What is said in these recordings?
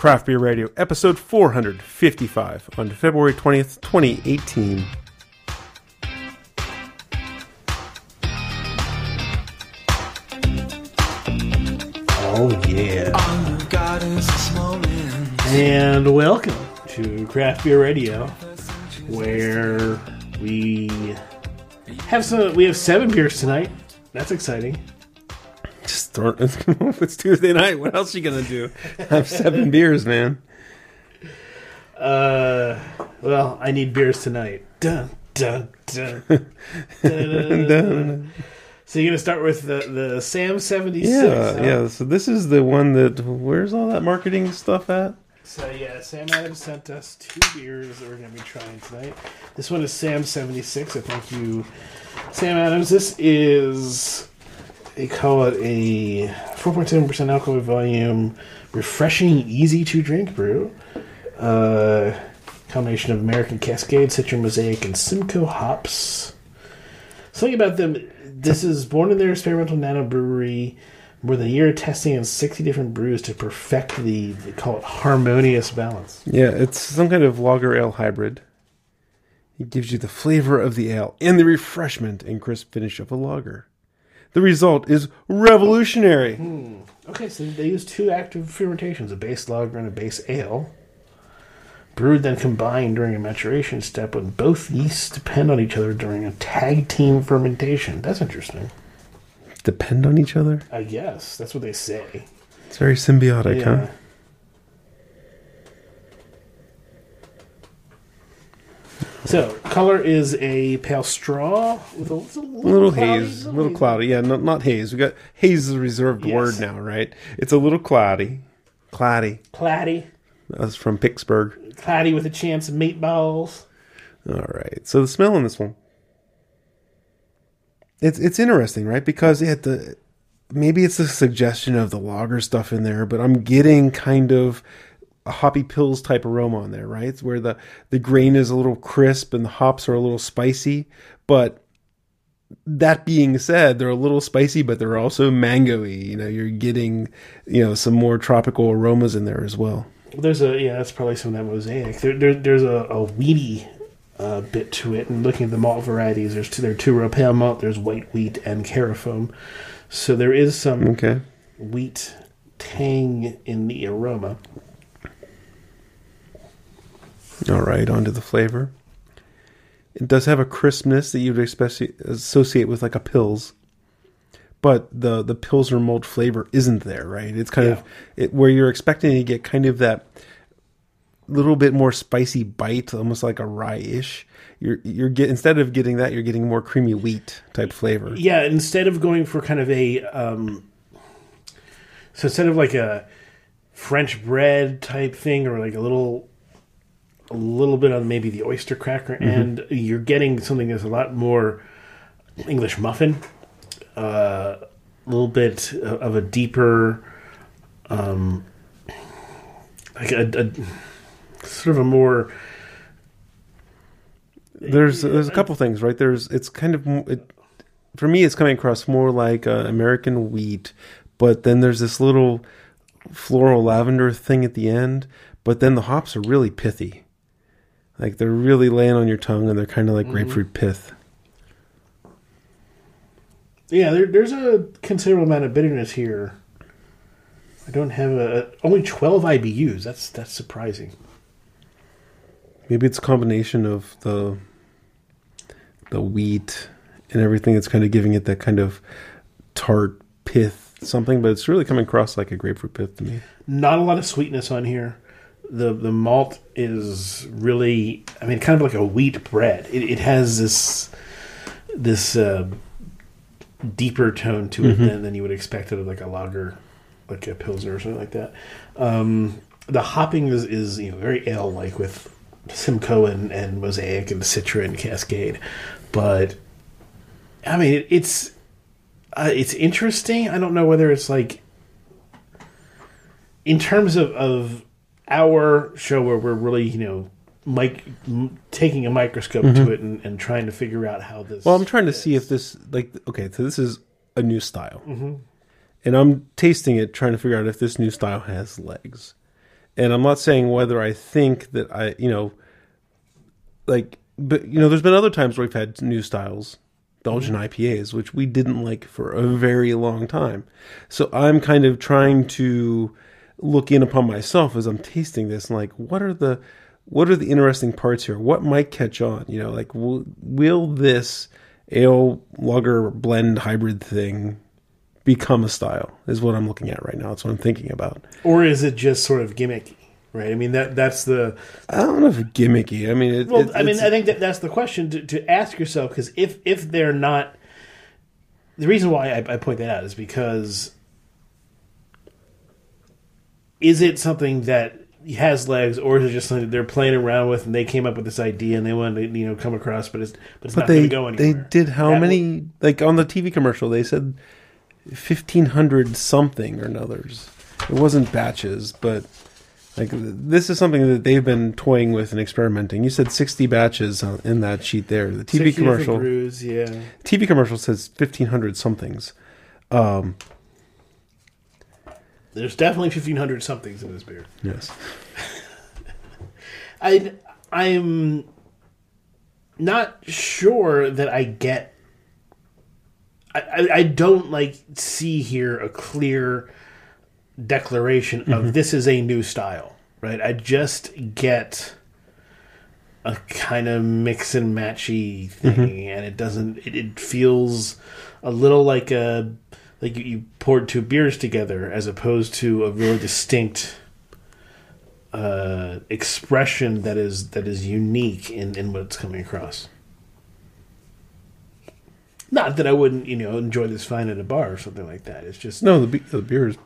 Craft Beer Radio, episode 455 on February 20th, 2018. Oh, yeah. And welcome to Craft Beer Radio, where we have some. We have seven beers tonight. That's exciting. Throw, it's Tuesday night. What else are you to do? Have seven beers, man. Uh, well, I need beers tonight. Dun dun dun. dun, dun, dun. So you're gonna start with the the Sam seventy six. Yeah, huh? yeah. So this is the one that. Where's all that marketing stuff at? So yeah, Sam Adams sent us two beers that we're gonna be trying tonight. This one is Sam seventy six. I thank you, Sam Adams. This is they call it a four point seven percent alcohol volume, refreshing, easy to drink brew. Uh, combination of American Cascade, Citra Mosaic, and Simcoe hops. Something about them this is born in their experimental nano brewery. More than a year of testing and 60 different brews to perfect the, they call it harmonious balance. Yeah, it's some kind of lager ale hybrid. It gives you the flavor of the ale and the refreshment and crisp finish of a lager. The result is revolutionary. Hmm. Okay, so they use two active fermentations, a base lager and a base ale brewed then combined during a maturation step when both yeasts depend on each other during a tag team fermentation. That's interesting. Depend on each other? I guess. That's what they say. It's very symbiotic, yeah. huh? So, color is a pale straw with a, a little, little cloudy, haze, a little, cloudy. Yeah, not not haze. We got haze is a reserved yes. word now, right? It's a little cloudy, cloudy, cloudy. That's from Pittsburgh. Cloudy with a chance of meatballs. All right. So the smell in this one. It's it's interesting, right? Because it the maybe it's a suggestion of the lager stuff in there, but I'm getting kind of a hoppy Pils type aroma on there, right? It's where the the grain is a little crisp and the hops are a little spicy, but that being said, they're a little spicy, but they're also mangoey. You know, you're getting, you know, some more tropical aromas in there as well. There's a yeah, that's probably some of that mosaic. There, there there's a, a weedy uh, bit to it, and looking at the malt varieties, there's two, there are two pale malt, there's white wheat and carafoam, so there is some okay. wheat tang in the aroma. All right, onto the flavor. It does have a crispness that you'd especially associate with like a Pils but the the pilsner malt flavor isn't there, right? It's kind yeah. of it, where you're expecting to get kind of that little bit more spicy bite, almost like a rye-ish. You're you're get instead of getting that, you're getting more creamy wheat type flavor. Yeah, instead of going for kind of a um, so instead of like a French bread type thing or like a little a little bit on maybe the oyster cracker mm-hmm. and you're getting something that's a lot more English muffin uh, a little bit of a deeper, um, like a, a sort of a more. There's there's a couple things right. There's it's kind of it, for me it's coming across more like uh, American wheat, but then there's this little floral lavender thing at the end. But then the hops are really pithy, like they're really laying on your tongue, and they're kind of like mm-hmm. grapefruit pith. Yeah, there, there's a considerable amount of bitterness here. I don't have a only twelve IBUs. That's that's surprising. Maybe it's a combination of the the wheat and everything that's kind of giving it that kind of tart pith something, but it's really coming across like a grapefruit pith to me. Not a lot of sweetness on here. The the malt is really, I mean, kind of like a wheat bread. It, it has this this uh, deeper tone to it mm-hmm. than, than you would expect out of like a lager, like a pilsner or something like that. Um, the hopping is, is you know very ale like with Simcoe and, and Mosaic and Citra and Cascade, but I mean it, it's uh, it's interesting. I don't know whether it's like in terms of of our show where we're really you know mic taking a microscope mm-hmm. to it and, and, trying to figure out how this. Well, I'm trying to see if this like okay, so this is a new style, mm-hmm. and I'm tasting it, trying to figure out if this new style has legs. And I'm not saying whether I think that I, you know, like, but you know, there's been other times where we've had new styles, Belgian IPAs, which we didn't like for a very long time. So I'm kind of trying to look in upon myself as I'm tasting this and like, what are the what are the interesting parts here? What might catch on? You know, like will, will this ale lager blend hybrid thing become a style? Is what I'm looking at right now. That's what I'm thinking about. Or is it just sort of gimmicky? Right. I mean that that's the I don't know if gimmicky. I mean, it, well. it- I mean, I think that that's the question to, to ask yourself because if if they're not, the reason why I, I point that out is because is it something that has legs, or is it just something that they're playing around with and they came up with this idea and they wanted to you know come across, but it's but it's but not going to go anywhere. they did how That many like on the TV commercial they said fifteen hundred something or others. It wasn't batches, but like this is something that they've been toying with and experimenting. You said sixty batches in that sheet there. The TV commercial brews, yeah. TV commercial says fifteen hundred somethings. Um, There's definitely fifteen hundred somethings in this beer. yes. I I'm not sure that I get. I, I, I don't like see here a clear declaration of mm-hmm. this is a new style, right? I just get a kind of mix and matchy mm-hmm. thing, and it doesn't. It, it feels a little like a like you, you poured two beers together as opposed to a really distinct uh, expression that is that is unique in, in what it's coming across. Not that I wouldn't, you know, enjoy this fine at a bar or something like that. It's just No, the be- the beer is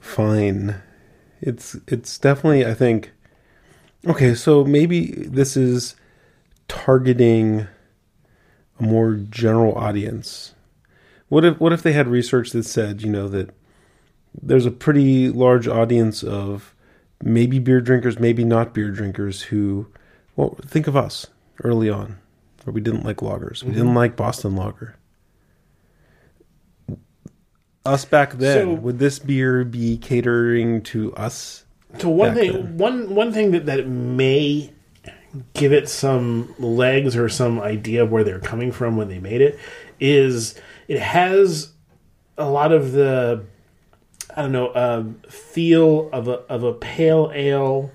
fine. It's it's definitely I think okay. So maybe this is targeting a more general audience. What if what if they had research that said you know that there's a pretty large audience of maybe beer drinkers, maybe not beer drinkers who well think of us early on where we didn't like lagers, we mm-hmm. didn't like Boston lager us back then, So- would this beer be catering to us? So one thing, then. one one thing that that may give it some legs or some idea of where they're coming from when they made it is it has a lot of the I don't know um, feel of a of a pale ale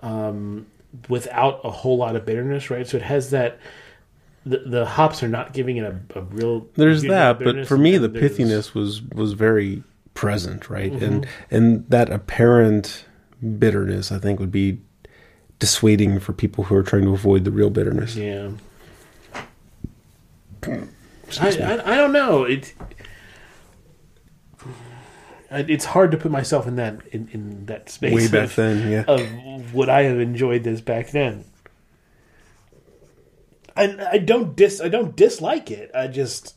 um, without a whole lot of bitterness, right? So it has that. The, the hops are not giving it a, a real. There's that, but for me, the pithiness was was very present, right? Mm-hmm. And and that apparent bitterness, I think, would be dissuading for people who are trying to avoid the real bitterness. Yeah. I, I, I don't know. It it's hard to put myself in that in, in that space Way back of, then, yeah. of would I have enjoyed this back then. I I don't dis I don't dislike it. I just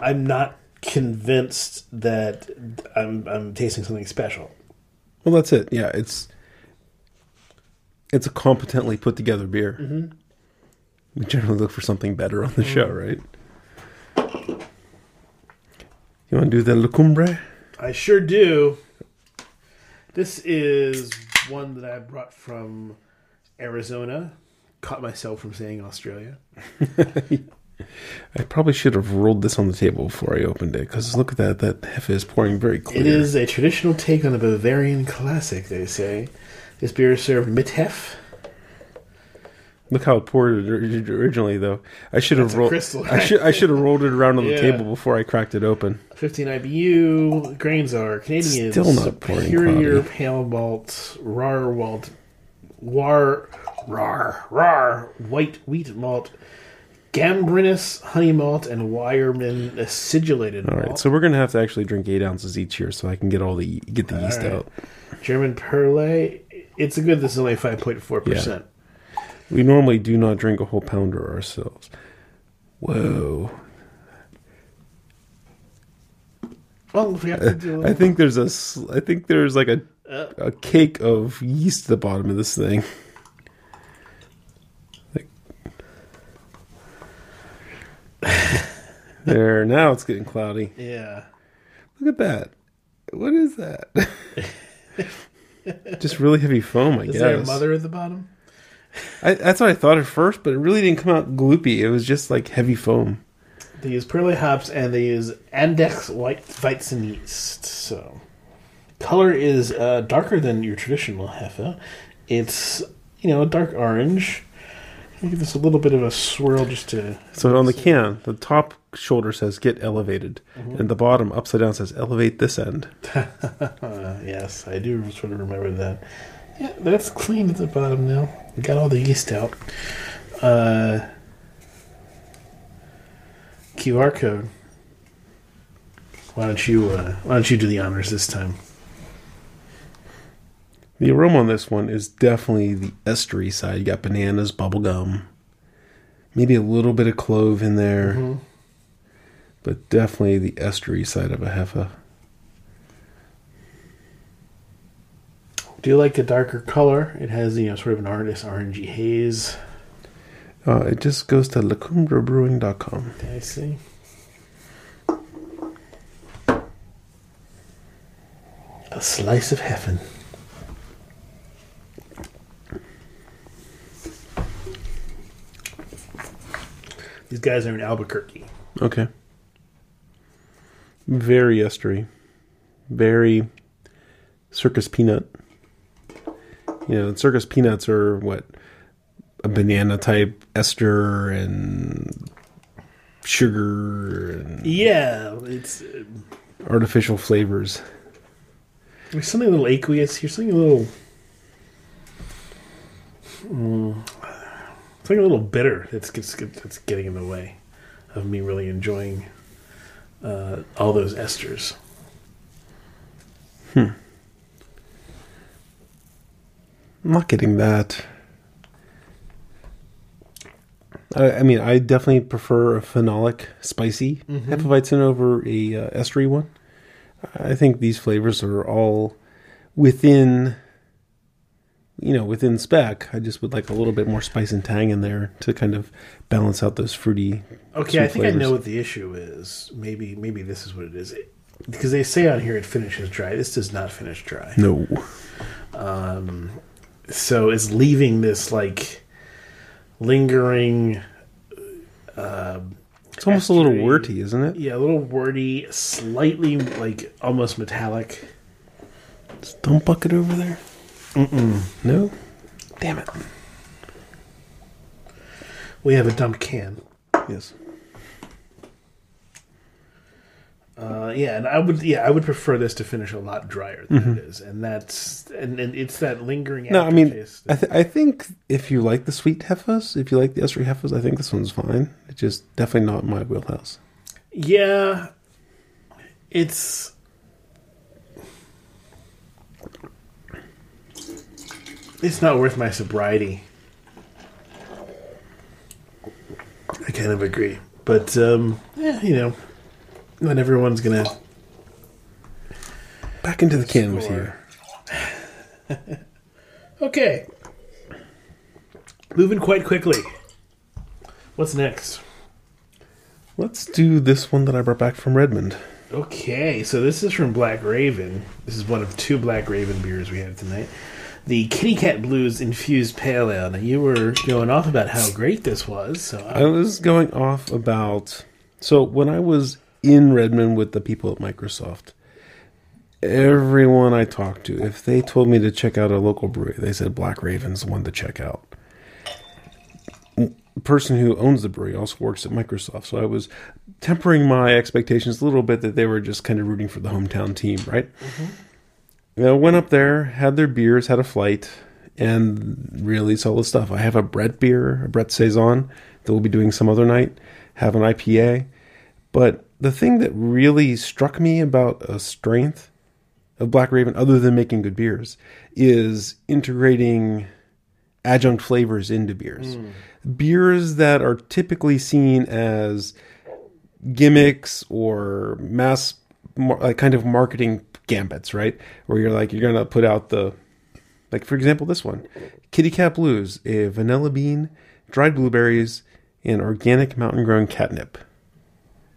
I'm not convinced that I'm I'm tasting something special. Well, that's it. Yeah, it's it's a competently put together beer. Mm-hmm. We generally look for something better on the show, right? You want to do the La Cumbre? I sure do. This is one that I brought from Arizona. Caught myself from saying Australia. I probably should have rolled this on the table before I opened it because look at that. That Hefe is pouring very clear. It is a traditional take on a Bavarian classic, they say. This beer is served mit Hef. Look how it poured it originally, though. I should have rolled. crystal, I should. I should have rolled it around on the Yeah. table before I cracked it open. 15 IBU. Grains are Canadian. Still not Superior. Pale Malt. Rahr malt War. Rar. Rar. White Wheat Malt. Gambrinus Honey Malt. And Weyermann Acidulated All Malt. right, so we're gonna have to actually drink eight ounces each here, so I can get all the get the yeast right. out. German Perle. It's a good. This is only five point four percent. We normally do not drink a whole pounder ourselves. Whoa! Well, we have to do. I think there's a. I think there's like a Uh. a cake of yeast at the bottom of this thing. Like, there now it's getting cloudy. yeah. Look at that. What is that? Just really heavy foam, I Is guess. there a mother at the bottom? I, that's what I thought at first, but it really didn't come out gloopy. It was just like heavy foam. They use Perle hops and they use Andex White Weizen yeast. So, color is uh, darker than your traditional Hefe. It's you know a dark orange. Give this a little bit of a swirl just to. So on the can, the top shoulder says "Get elevated," and the bottom upside down says "Elevate this end." Yes, I do sort of remember that. Yeah, that's clean at the bottom now. We got all the yeast out. Uh, QR code. Why don't you uh, Why don't you do the honors this time? The aroma on this one is definitely the estery side. You got bananas, bubblegum, maybe a little bit of clove in there, but definitely the estery side of a Hefe. Do you like the darker color? It has you know sort of an artist orangey haze. Uh, it just goes to lacumbrebrewing.com. I see. A slice of heaven. These guys are in Albuquerque. Okay. Very estery. Very circus peanut. You know, circus peanuts are what a banana type ester and sugar and Yeah, it's uh, artificial flavors. there's something a little aqueous here. Something a little, mm, something a little bitter. That's gets that's getting in the way of me really enjoying uh, all those esters. I'm not getting that. I, I mean, I definitely prefer a phenolic, spicy Hefeweizen over a uh, estery one. I think these flavors are all within, you know, within spec. I just would like a little bit more spice and tang in there to kind of balance out those fruity. Okay, I think I know what the issue is. Maybe maybe this is what it is. It, because they say on here it finishes dry. This does not finish dry. No, So it's leaving this like lingering Uh, it's almost a little worty, isn't it? yeah, a little wordy, slightly like almost metallic. Is dump bucket over there? Mm-mm. No. Damn it. We have a dumped can. Yes. Uh, yeah, and I would yeah I would prefer this to finish a lot drier than it is, and that's and, and it's that lingering. Mm-hmm. No, I mean, I, th- I think if you like the sweet heifers, if you like the estery heifers, I think this one's fine. It's just definitely not my wheelhouse. Yeah, it's. It's not worth my sobriety. I kind of agree, but um, yeah, you know, not everyone's gonna. Back into the can with you. Okay, moving quite quickly. What's next? Let's do this one that I brought back from Redmond. Okay, so this is from Black Raven. This is one of two Black Raven beers we have tonight. The Kitty Cat Blues Infused Pale Ale. Now, you were going off about how great this was, so I I, was going off about. So when I was in Redmond with the people at Microsoft, everyone I talked to, if they told me to check out a local brewery, they said Black Raven's the one to check out. The person who owns the brewery also works at Microsoft, so I was tempering my expectations a little bit that they were just kind of rooting for the hometown team, right? Mm-hmm. You know, went up there, had their beers, had a flight, and really solid stuff. I have a Brett beer, a Brett Saison that we'll be doing some other night. Have an IPA, but the thing that really struck me about a strength of Black Raven, other than making good beers, is integrating adjunct flavors into beers. Hmm. Beers that are typically seen as gimmicks or mass like kind of marketing gambits, right? Where you're like you're gonna put out the like for example this one, Kitty Cat Blues, a vanilla bean, dried blueberries, and organic mountain grown catnip.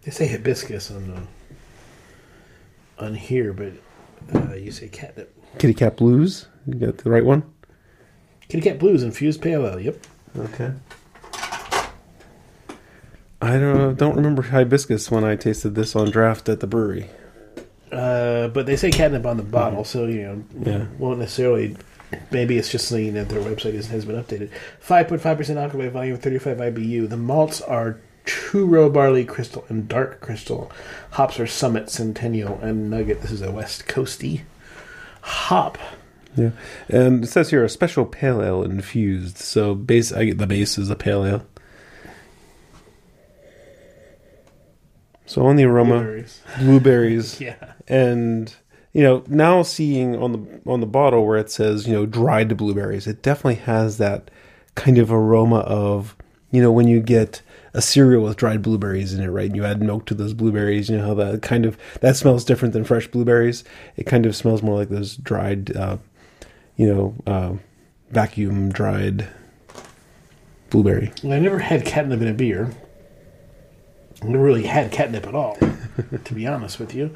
They say hibiscus on the on here, but uh, you say catnip. Kitty Cat Blues You got the right one? Kitty Cat Blues infused pale ale. Yep. Okay. I don't don't remember hibiscus when I tasted this on draft at the brewery. Uh, but they say catnip on the bottle, so you know, Yeah. won't necessarily. Maybe it's just saying that their website has been updated. Five point five percent alcohol by volume, thirty-five IBU. The malts are two row barley, crystal, and dark crystal. Hops are Summit, Centennial, and Nugget. This is a West Coasty hop. Yeah, and it says here a special pale ale infused. So base, I get the base is a pale ale. So on the aroma, Blueberries. blueberries, Yeah. and you know now seeing on the on the bottle where it says you know dried blueberries, it definitely has that kind of aroma of you know when you get a cereal with dried blueberries in it, right? And you add milk to those blueberries. You know how that kind of that smells different than fresh blueberries. It kind of smells more like those dried, uh, you know, uh, vacuum dried blueberry. Well, I never had catnip in a beer. I never really had catnip at all, to be honest with you.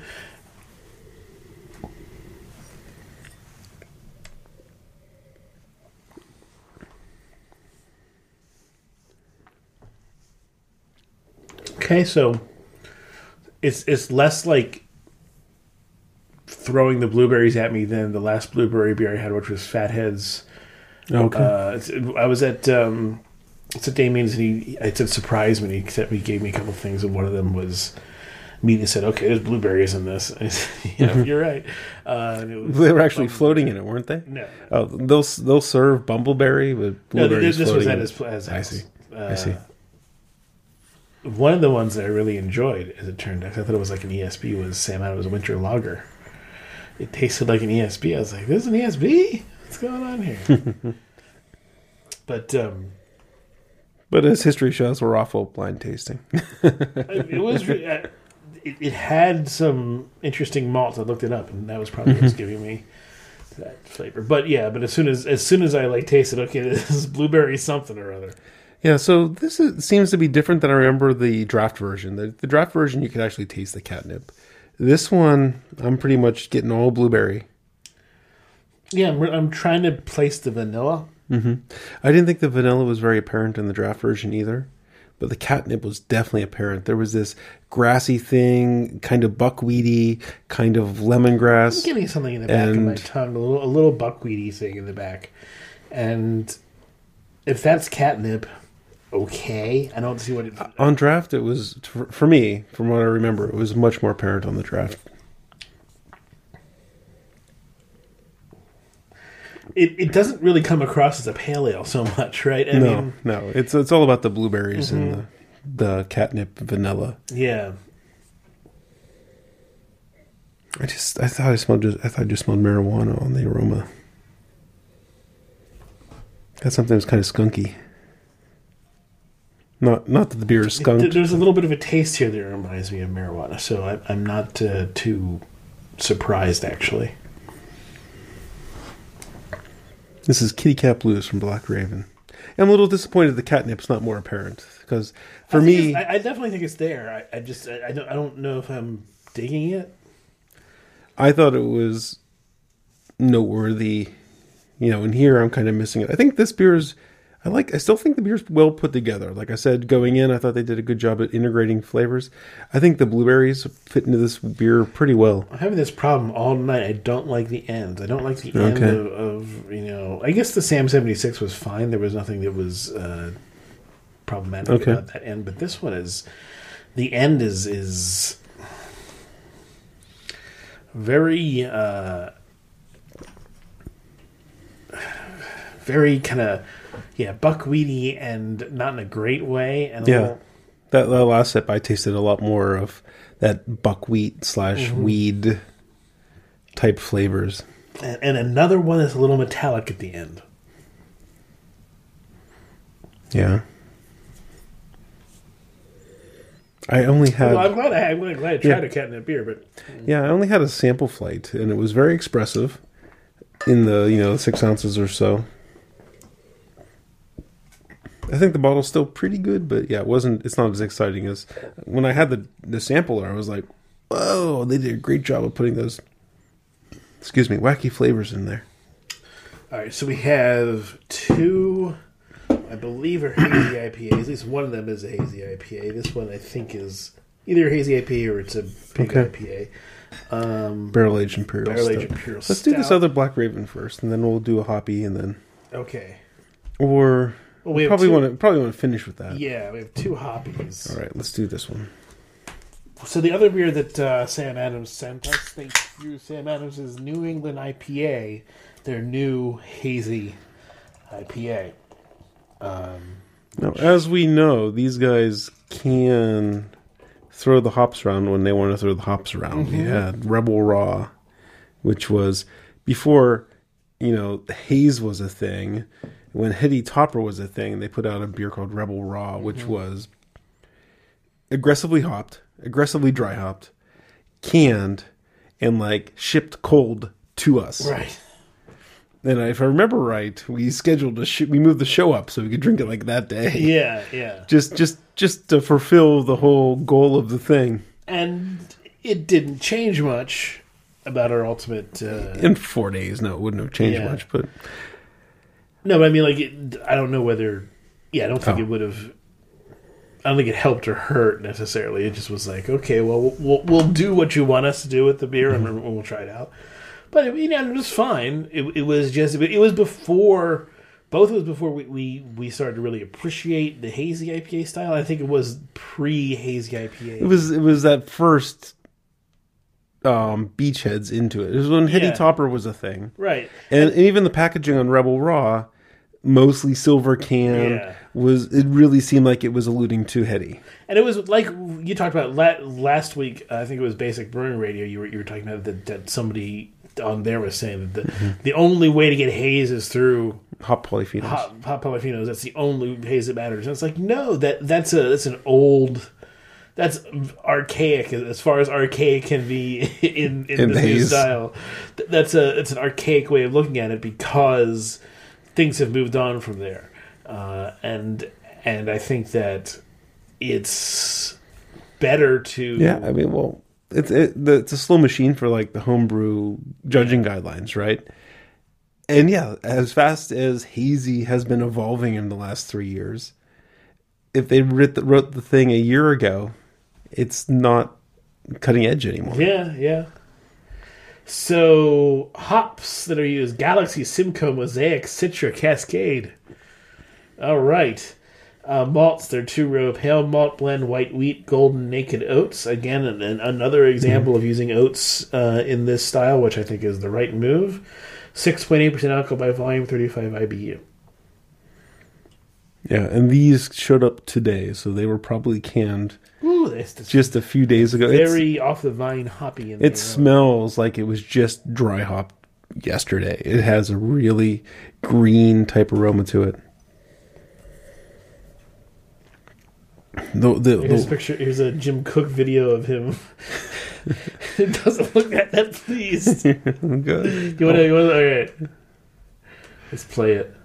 Okay, so it's it's less like throwing the blueberries at me than the last blueberry beer I had, which was Fat Head's. Okay. Uh, I was at um, it's at Damien's and he it said surprise me. He said he gave me a couple things and one of them was me. He said, "Okay, there's blueberries in this." I said, yeah, you're right. Uh, and was they were actually floating in it, weren't they? No, Oh, they'll they'll serve bumbleberry with no, blueberries this, this was at his, his I see. Uh, I see. One of the ones that I really enjoyed, as it turned out, I thought it was like an ESB, was Sam Adams Winter Lager. It tasted like an ESB. I was like, "This is an ESB? What's going on here?" but um, But as history shows, we're awful blind tasting. it was uh, it, it had some interesting malts. I looked it up, and that was probably what was giving me that flavor. But yeah, but as soon as as soon as I like tasted, okay, this is blueberry something or other. Yeah, so this is, seems to be different than I remember the draft version. The, the draft version, you could actually taste the catnip. This one, I'm pretty much getting all blueberry. Yeah, I'm, I'm trying to place the vanilla. hmm I didn't think the vanilla was very apparent in the draft version either, but the catnip was definitely apparent. There was this grassy thing, kind of buckwheaty, kind of lemongrass. I'm getting something in the back of my tongue, a little a little buckwheaty thing in the back, and if that's catnip, okay. I don't see what it. On draft, it was for, me, from what I remember, it was much more apparent on the draft. It, it doesn't really come across as a pale ale so much, right? I no, mean, Mm-hmm. no, it's it's all about the blueberries and the the catnip vanilla. yeah. I just I thought I smelled just I thought I just smelled marijuana on the aroma. Got something that's kind of skunky. Not not that the beer is skunked. There's a little bit of a taste here that reminds me of marijuana, so I, I'm not uh, too surprised actually. This is Kitty Cat Blues from Black Raven. I'm a little disappointed the catnip's not more apparent because for I me, I, I definitely think it's there. I, I just I, I don't I don't know if I'm digging it. I thought it was noteworthy. You know, and here I'm kind of missing it. I think this beer is. I like. I still think the beer's well put together. Like I said, going in, I thought they did a good job at integrating flavors. I think the blueberries fit into this beer pretty well. I'm having this problem all night. I don't like the end. I don't like the end Okay. of, of you know. I guess the Sam seventy six was fine. There was nothing that was uh, problematic Okay. about that end. But this one is the end is is very uh, very kind of yeah buckwheaty and not in a great way. And Yeah. little- That, that last sip, I tasted a lot more of that buckwheat slash mm-hmm. weed type flavors. and, and another one that's a little metallic at the end. Yeah. I only had Well, I'm glad I, I'm glad I tried Yeah. a catnip beer, but yeah, I only had a sample flight, and it was very expressive in the you know six ounces or so. I think the bottle's still pretty good, but yeah, it wasn't. It's not as exciting as when I had the the sampler. I was like, "Whoa!" They did a great job of putting those, excuse me, wacky flavors in there. All right, so we have two, I believe, are hazy IPAs. At least one of them is a hazy IPA. This one, I think, is either a hazy IPA or it's a big Okay. IPA. Um, Barrel aged imperial. Barrel aged imperial. Let's do this other Black Raven first, and then we'll do a hoppy, and then Okay. or Well, we probably want to probably want to finish with that. Yeah, we have two hoppies. All right, let's do this one. So the other beer that uh, Sam Adams sent us, thank you, Sam Adams, is New England IPA, their new hazy IPA. Um, Now, as we know, these guys can throw the hops around when they want to throw the hops around. We had Rebel Raw, which was before, you know, haze was a thing. When Heady Topper was a thing, they put out a beer called Rebel Raw, which was aggressively hopped, aggressively dry hopped, canned, and like shipped cold to us. right. And if I remember right, we scheduled a sh- we moved the show up so we could drink it like that day Yeah, yeah. just just just to fulfill the whole goal of the thing And it didn't change much about our ultimate. Uh, in four days no it wouldn't have changed Yeah. much but no, but I mean, like, it, I don't know whether. Yeah, I don't think Oh. it would have. I don't think it helped or hurt necessarily. It just was like, okay, well, we'll we'll do what you want us to do with the beer, Mm-hmm. and we'll try it out. But it, you know, it was fine. It, it was just it was before both was before we, we we started to really appreciate the hazy IPA style. I think it was pre hazy IPA. it was it was that first um beachheads into it it was when Heady Yeah. Topper was a thing right. and, and even the packaging on Rebel Raw mostly silver can Yeah. was it really seemed like it was alluding to Heady And it was like you talked about la- last week. Uh, I think it was Basic Brewing Radio. You were you were talking about that, that somebody on there was saying that the, mm-hmm. the only way to get haze is through hop polyphenols hot, hot polyphenols. That's the only haze that matters. And it's like no, that that's a that's an old. That's archaic as far as archaic can be in in, In this new style. That's a it's an archaic way of looking at it because things have moved on from there, uh, and and I think that it's better to Yeah, I mean, well, it's it, the, it's a slow machine for like the homebrew judging guidelines, right? And yeah, as fast as hazy has been evolving in the last three years, if they writ the, wrote the thing a year ago, it's not cutting edge anymore. Yeah, yeah. So hops that are used: Galaxy, Simcoe, Mosaic, Citra, Cascade. All right. Uh, malts, they're two row pale malt blend, white wheat, golden naked oats. Again, an, an- another example of using oats uh, in this style, which I think is the right move. 6.8% alcohol by volume, 35 IBU. Yeah, and these showed up today, so they were probably canned Ooh, that's just a few days ago. It's- very off the vine hoppy. In It there. smells like it was just dry hopped yesterday. It has a really green type aroma to it. The, the, Here's a the, picture. Here's a Jim Koch video of him. it doesn't look that that pleased. You good. want to? You want to? All right. Let's play it.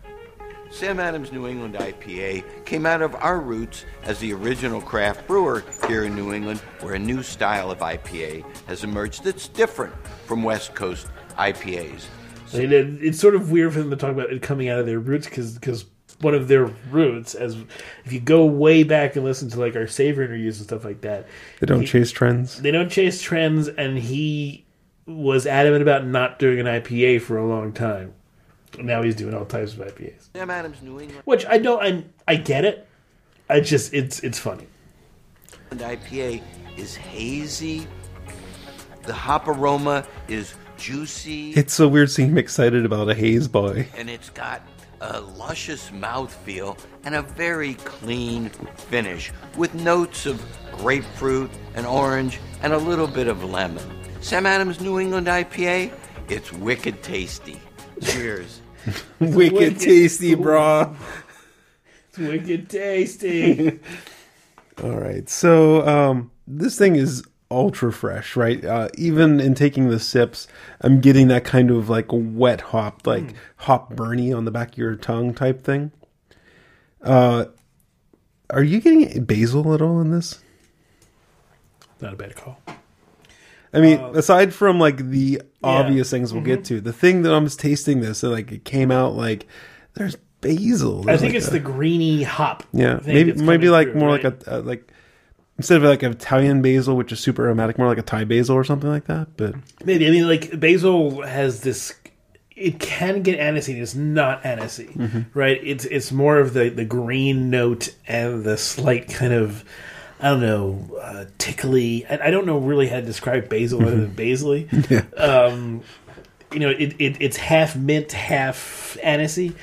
Sam Adams New England IPA came out of our roots as the original craft brewer here in New England, where a new style of IPA has emerged that's different from West Coast IPAs. I mean, it, it's sort of weird for them to talk about it coming out of their roots because one of their roots, as if you go way back and listen to like our Savior interviews and stuff like that, They don't He- chase trends. they don't chase trends, and he was adamant about not doing an IPA for a long time. Now he's doing all types of IPAs. Sam Adams New England Which I don't. I I get it. I just it's it's funny. And IPA is hazy. The hop aroma is juicy. It's so weird seeing him excited about a haze boy. and it's got a luscious mouthfeel and a very clean finish with notes of grapefruit and orange and a little bit of lemon. Sam Adams New England IPA, it's wicked tasty. Cheers. Wicked wicked- tasty, bro. It's wicked tasty. All right. So um, this thing is ultra fresh, right? Uh, even in taking the sips, I'm getting that kind of like wet hop, like hop burny on the back of your tongue type thing. Uh, are you getting basil at all in this? Not a bad call. I mean, Uh, aside from like the obvious things we'll get to, the thing that I'm tasting this, like it came out like there's basil. I think like, it's a- the greeny hop. yeah, maybe maybe like through, more right? like a, a like instead of like an Italian basil, which is super aromatic, more like a Thai basil or something like that. But Maybe I mean like basil has this. It can get anisey. It's not anisey, Mm-hmm. right? It's it's more of the the green note and the slight kind of I don't know uh, tickly. I, I don't know really how to describe basil other than basily. Um, you know, it, it it's half mint, half anisey.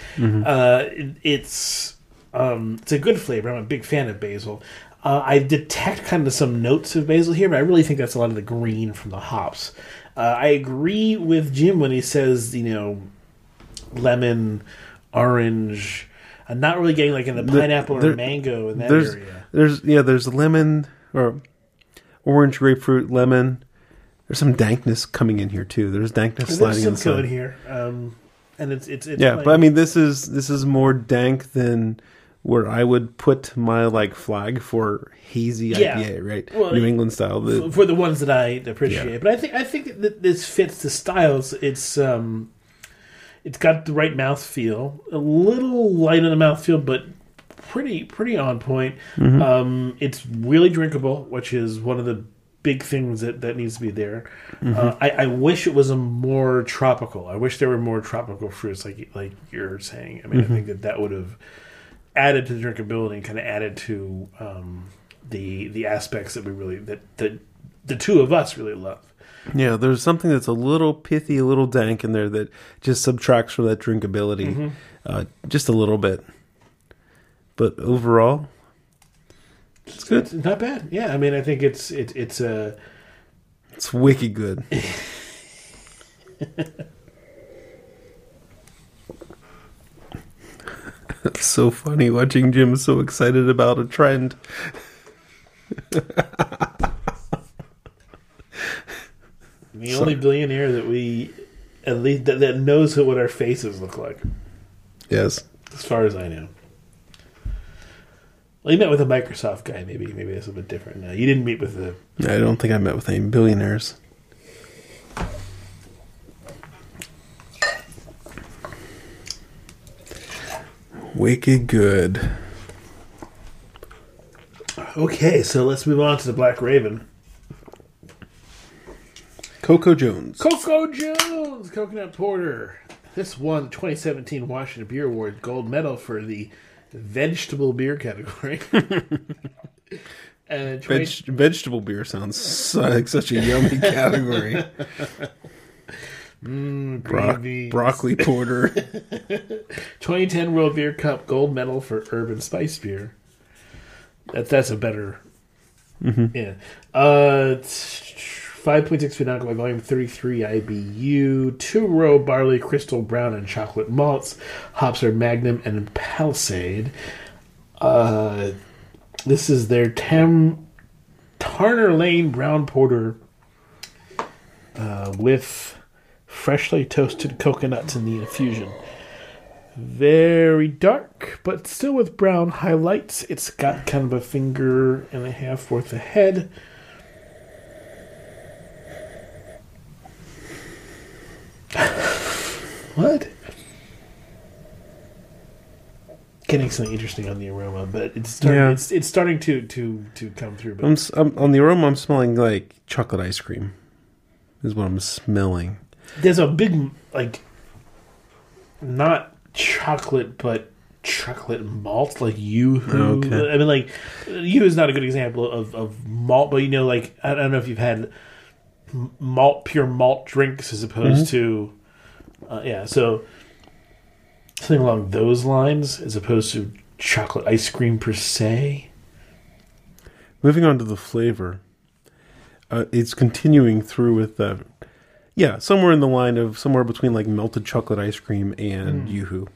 Uh, it, it's um, it's a good flavor. I'm a big fan of basil. Uh, I detect kind of some notes of basil here, but I really think that's a lot of the green from the hops. Uh, I agree with Jim when he says, you know, lemon, orange. I'm not really getting like in the pineapple or mango in that area. There's yeah there's lemon or orange grapefruit lemon. There's some dankness coming in here too. There's dankness There's sliding some inside. good here, um, and it's it's, it's Yeah, like- but I mean, this is this is more dank than where I would put my like flag for hazy Yeah. IPA, right? Well, New England style. For, for the ones that I appreciate. Yeah. But I think I think that this fits the styles. It's um, it's got the right mouth feel, a little light on the mouth feel, but pretty pretty on point. Mm-hmm. Um, it's really drinkable, which is one of the big things that, that needs to be there. Mm-hmm. Uh, I, I wish it was a more tropical. I wish there were more tropical fruits, like like you're saying. I mean, Mm-hmm. I think that that would have added to the drinkability and kind of added to um, the the aspects that we really that that the two of us really love. yeah, there's something that's a little pithy, a little dank in there that just subtracts from that drinkability, Mm-hmm. uh, just a little bit. But overall, it's good. It's not bad. Yeah, I mean, I think it's it, it's a It's wicked good. it's so funny watching Jim so excited about a trend. the only billionaire that we at least that, that knows what our faces look like, Yes. as far as I know. Well, you met with a Microsoft guy. Maybe maybe that's a bit different. now. you didn't meet with the. I don't think I met with any billionaires. Wicked good. Okay, so let's move on to the Black Raven. Coco Jones. Coco Jones, Coconut Porter. This won the 2017 Washington Beer Award gold medal for the the vegetable beer category. and 20... Veg- vegetable beer sounds like such a yummy category. mm, Bro- broccoli porter. 2010 World Beer Cup gold medal for herb and spice beer. That that's a better. Mm-hmm. Yeah. Uh, 5.6 Phenolic Volume 33 IBU, two row barley, crystal brown, and chocolate malts. Hops are Magnum and Palisade. Uh, this is their Tam Tarner Lane Brown Porter uh, with freshly toasted coconuts in the infusion. Very dark, but still with brown highlights. It's got kind of a finger and a half worth of head what? Getting something interesting on the aroma, but it's starting. Yeah. It's it's starting to to to come through. But I'm, I'm on the aroma. I'm smelling like chocolate ice cream. Is what I'm smelling. there's a big like not chocolate but chocolate malt like you Okay. i mean like you is not a good example of, of malt but you know like i don't know if you've had malt pure malt drinks as opposed to uh, yeah so something along those lines as opposed to chocolate ice cream per se. Moving on to the flavor, uh, it's continuing through with uh, yeah, somewhere in the line of somewhere between like melted chocolate ice cream and yoo-hoo,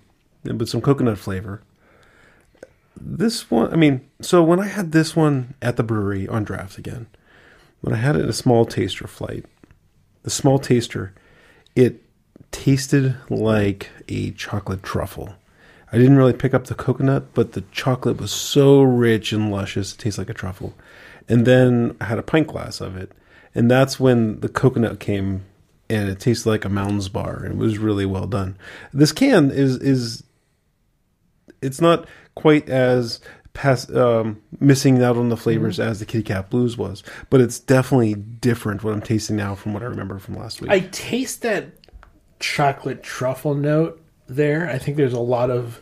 and with some coconut flavor. This one, I mean, so when I had this one at the brewery on draft again, when I had it in a small taster flight, the small taster, it tasted like a chocolate truffle. I didn't really pick up the coconut, but the chocolate was so rich and luscious, it tastes like a truffle. And then I had a pint glass of it, and that's when the coconut came, and it tasted like a Mounds bar. It was really well done. This can is is it's not quite as pass, um, missing out on the flavors as the Kitty Cat Blues was, but it's definitely different what I'm tasting now from what I remember from last week. I taste that chocolate truffle note there. I think there's a lot of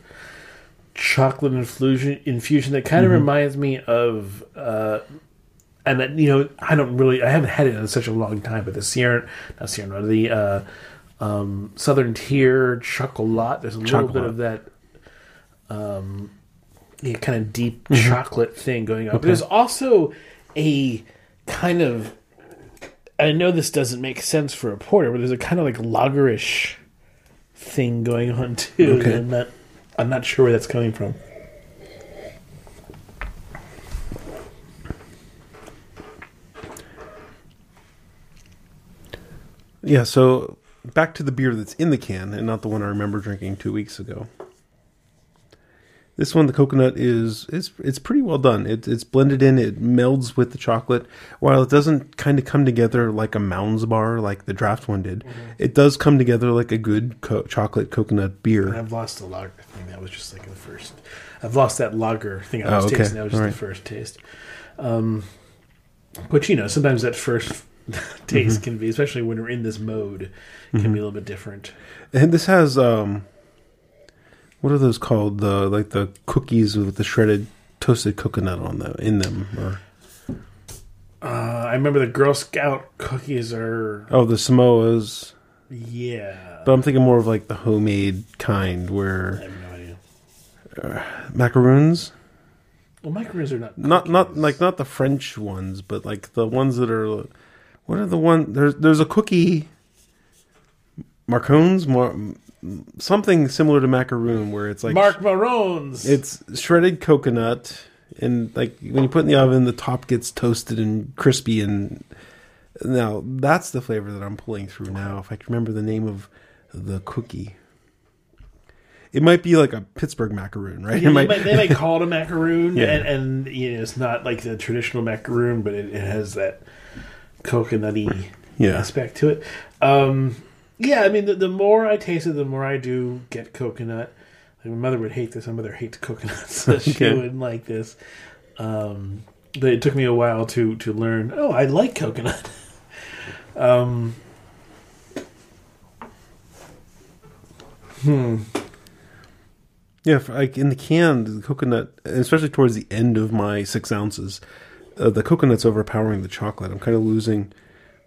chocolate infusion infusion that kind of reminds me of uh and that, you know I don't really I haven't had it in such a long time but the Sierra not Sierra no, the uh um Southern Tier chocolate there's a little bit of that um yeah, kind of deep mm-hmm. chocolate thing going on but there's also a kind of I know this doesn't make sense for a porter, but there's a kind of like lagerish thing going on too. Okay. I'm not, I'm not sure where that's coming from. Yeah, so back to the beer that's in the can and not the one I remember drinking two weeks ago. This one, the coconut is it's it's pretty well done. It, it's blended in. It melds with the chocolate. While it doesn't kind of come together like a Mounds bar like the draft one did, it does come together like a good co- chocolate coconut And beer. I've lost the lager thing. That was just like the first. I've lost that lager thing I was Oh, okay. tasting. That was just right. the first taste. Um, but you know, sometimes that first taste Mm-hmm. can be, especially when we're in this mode, can be a little bit different. And this has um, what are those called? The like the cookies with the shredded toasted coconut on them in them, or Uh, I remember the Girl Scout cookies are oh the Samoas. yeah. But I'm thinking more of like the homemade kind where. I have no idea. macaroons. Well, macaroons are not Not not like not the French ones, but like the ones that are. What are the one? There's there's a cookie. Marcones, Mar, something similar to macaroon, where it's like Mark Maroons. it's shredded coconut, and like when you put it in the oven, the top gets toasted and crispy. And now that's the flavor that I'm pulling through now. If I can remember the name of the cookie, it might be like a Pittsburgh macaroon, right? Yeah, they, might, might, they might call it a macaroon, Yeah. and, and you know, it's not like the traditional macaroon, but it, it has that coconutty Yeah. aspect to it. Um, yeah, I mean, the, the more I taste it, the more I do get coconut. Like, my mother would hate this. My mother hates coconuts, so she Okay. wouldn't like this. Um, but it took me a while to to learn. Oh, I like coconut. um, Yeah, for, like in the can, the coconut, especially towards the end of my six ounces, uh, the coconut's overpowering the chocolate. I'm kind of losing,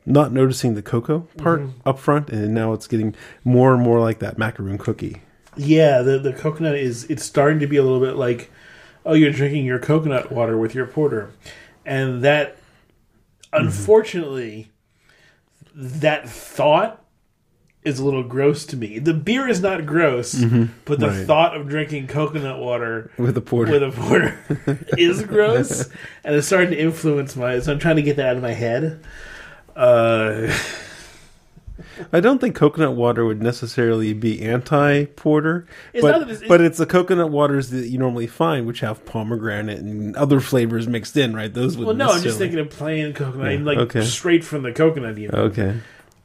not noticing the cocoa part mm-hmm. up front, and now it's getting more and more like that macaroon cookie. Yeah, the the coconut is it's starting to be a little bit like, oh, you're drinking your coconut water with your porter, and that, mm-hmm. unfortunately, that thought is a little gross to me. The beer is not gross, mm-hmm. but the Right. thought of drinking coconut water With a porter. with a porter is gross, and it's starting to influence my. So I'm trying to get that out of my head. Uh, I don't think coconut water would necessarily be anti porter, It's but not that it's- but it's the coconut waters that you normally find, which have pomegranate and other flavors mixed in, right? Those would well, no, I'm just thinking of plain coconut, Yeah, like okay. straight from the coconut. Even. Okay,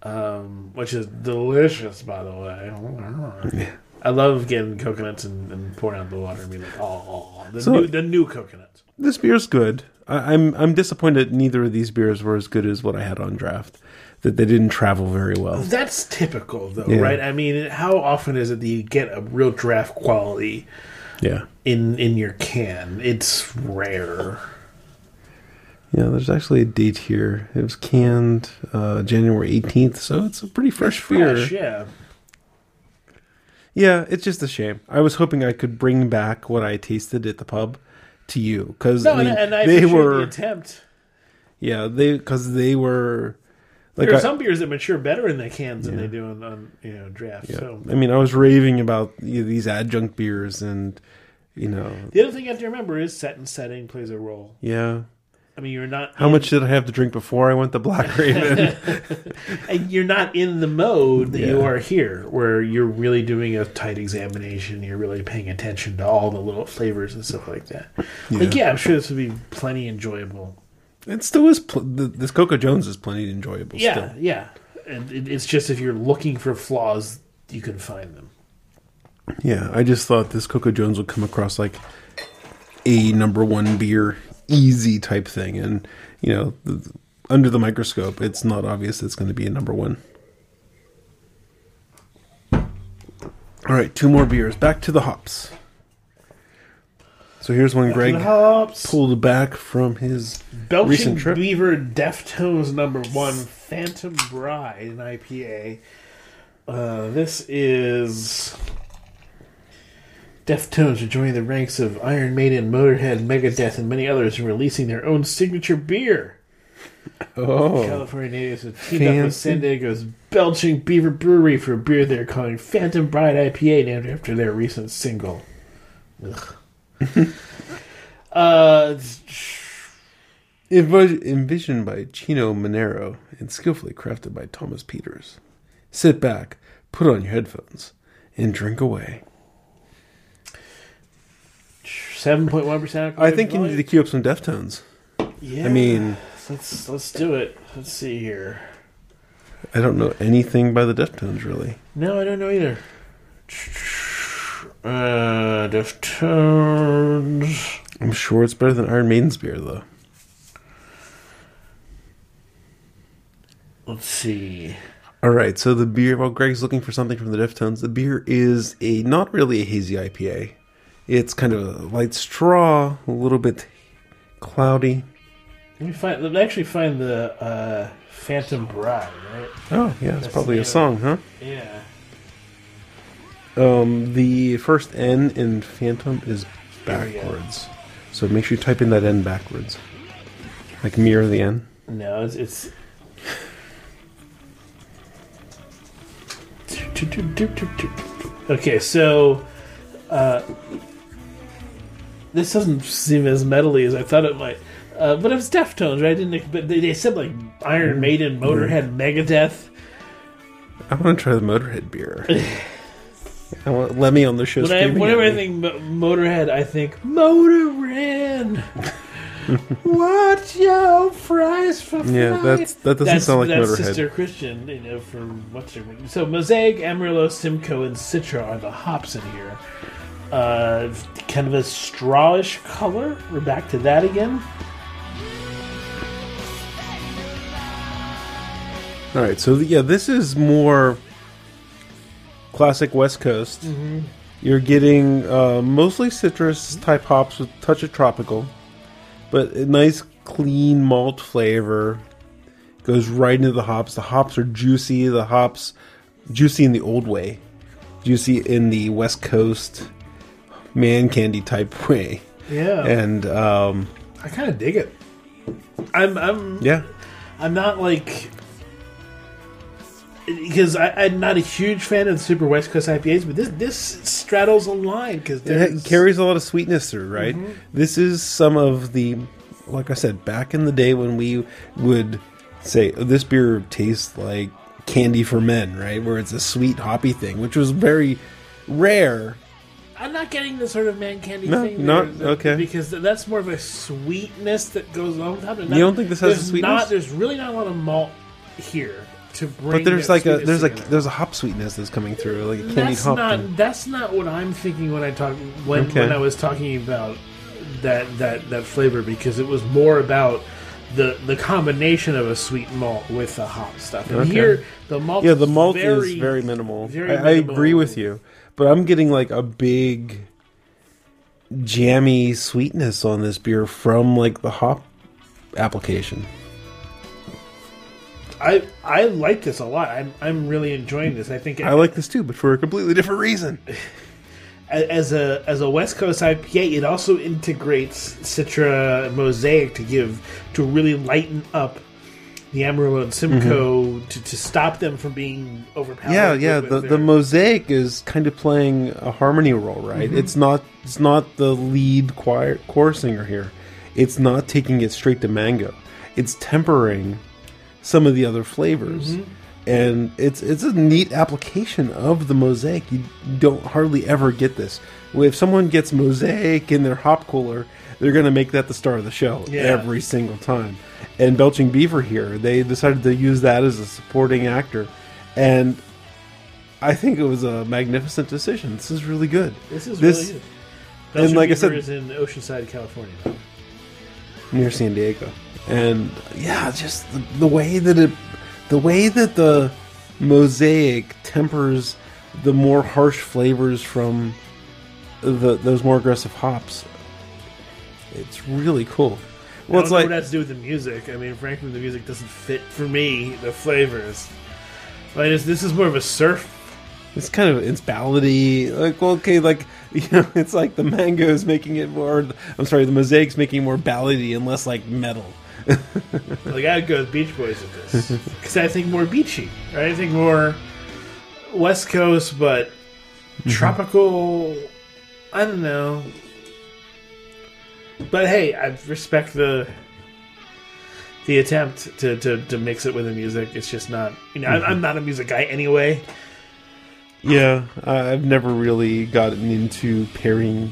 um, which is delicious, by the way. I love getting coconuts and, and pouring out the water and being like, oh, the, So- new, the new coconuts. this beer's good. I, I'm I'm disappointed neither of these beers were as good as what I had on draft. That they didn't travel very well. That's typical, though, Yeah. right? I mean, how often is it that you get a real draft quality Yeah, in in your can? It's rare. yeah. There's actually a date here. It was canned uh, January 18th, so it's a pretty fresh, Fresh, beer. yeah. Yeah, it's just a shame. I was hoping I could bring back what I tasted at the pub to you because No, I mean, and, and they were the attempt. yeah they because they were like there are I, some beers that mature better in the cans than they do on, on you know draft. yeah. So I mean I was raving about you know, these adjunct beers and you know the other thing you have to remember is set and setting plays a role. yeah I mean, you're not how in- much did I have to drink before I went to Black Raven and you're not in the mode that you are here, where you're really doing a tight examination. You're really paying attention to all the little flavors and stuff like that. Like, yeah, I'm sure this would be plenty enjoyable It still is. Pl- th- this Coco Jones is plenty enjoyable. Yeah, Still. yeah. And it, it's just if you're looking for flaws, you can find them. Yeah, I just thought this Coco Jones would come across like a number one beer, easy type thing, and you know, th- under the microscope, it's not obvious it's going to be a number one. All right, two more beers. Back to the hops. So here's one Greg pulled back from his Belching recent trip. Beaver Deftones number one Phantom Bride an IPA. Uh, this is Deftones are joining the ranks of Iron Maiden, Motorhead, Megadeth, and many others in releasing their own signature beer. Oh, California natives have teamed up with San Diego's Belching Beaver Brewery for a beer they're calling Phantom Bride IPA, named after their recent single. Ugh. uh, Envi- envisioned by Chino Moreno and skillfully crafted by Thomas Peters. Sit back, put on your headphones, and drink away. Seven point one percent. I think you need to cue up some Deftones. Yeah, I mean, let's let's do it. Let's see here. I don't know anything by the Deftones really. No, I don't know either. Uh, Deftones. I'm sure it's better than Iron Maiden's beer though. Let's see. All right, so the beer. While Greg's looking for something from the Deftones, the beer is a not really a hazy IPA. It's kind of a light straw, a little bit cloudy. Let me find. Let me actually find the uh, Phantom Bride. Right? Oh yeah, it's That's probably a song, huh? Yeah. Um, the first N in Phantom is There we go. backwards. So make sure you type in that N backwards. Like mirror the N. No, it's. it's Okay, so uh, this doesn't seem as metally as I thought it might. Uh, but it was Deftones, right? Didn't but they, they said like Iron Maiden, Motorhead, Megadeth. I want to try the Motorhead beer. I want Lemmy on the show. When I, screaming whenever at I me. think Mo- Motorhead, I think Motorhead. What's your fries for Yeah, that's- that doesn't sound like that's Motorhead. Sister Christian, you know, from what's her So Mosaic, Amarillo, Simcoe, and Citra are the hops in here. Uh, kind of a strawish color. We're back to that again. All right, so yeah, this is more classic West Coast. Mm-hmm. You're getting uh, mostly citrus type hops with touch of tropical, but a nice clean malt flavor goes right into the hops. The hops are juicy. The hops juicy in the old way, juicy in the West Coast man candy type way, Yeah, and um, I kind of dig it. I'm, I'm, yeah, I'm not like because I'm not a huge fan of the Super West Coast IPAs, but this this straddles a line because it carries a lot of sweetness through, right? This is some of the, like I said, back in the day when we would say "Oh, this beer tastes like candy for men, right? Where it's a sweet hoppy thing, which was very rare. I'm not getting the sort of man candy No, thing. there, okay. Because that's more of a sweetness that goes along with it. You don't think this has a sweetness? Not, there's really not a lot of malt here to bring. But there's like a there's like there's a hop sweetness that's coming through, like a candied that's hop. not thing. that's not what I'm thinking when I talk when Okay. when I was talking about that that that flavor because it was more about the the combination of a sweet malt with the hop stuff. And Okay. here the malt Yeah, the malt very, is very minimal. very I, I agree with you, but I'm getting like a big jammy sweetness on this beer from like the hop application. I I like this a lot. I'm I'm really enjoying this. I think I like this too, but for a completely different reason. as a as a West Coast IPA, it also integrates Citra Mosaic to give to really lighten up the Amarillo and Simcoe to, to stop them from being overpowered. Mm-hmm. Yeah, yeah. The their- the mosaic is kind of playing a harmony role, right? Mm-hmm. It's not it's not the lead choir core singer here. It's not taking it straight to mango. It's tempering some of the other flavors. Mm-hmm. And it's it's a neat application of the mosaic. You don't hardly ever get this. If someone gets mosaic in their hop cooler, they're going to make that the star of the show Yeah. every single time. And Belching Beaver here, they decided to use that as a supporting actor, and I think it was a magnificent decision. This is really good. This is This- really good. and Belgian like I Beaver said- is in Oceanside, California. near San Diego, and yeah, just the, the way that it, the way that the mosaic tempers the more harsh flavors from the those more aggressive hops. It's really cool. Well, I it's like what has to do with the music. I mean, frankly, the music doesn't fit for me. The flavors. Like this, this is more of a surf. it's kind of it's ballady. Like well, okay, like you know, it's like the mango is making it more. I'm sorry, the mosaic's making it more ballady and less like metal. Like I'd go with Beach Boys with this because I think more beachy. Right? I think more West Coast, but mm-hmm. tropical. I don't know. But hey, I respect the the attempt to, to, to mix it with the music. It's just not, you know, I'm, I'm mm-hmm. not a music guy anyway. Yeah, I've never really gotten into pairing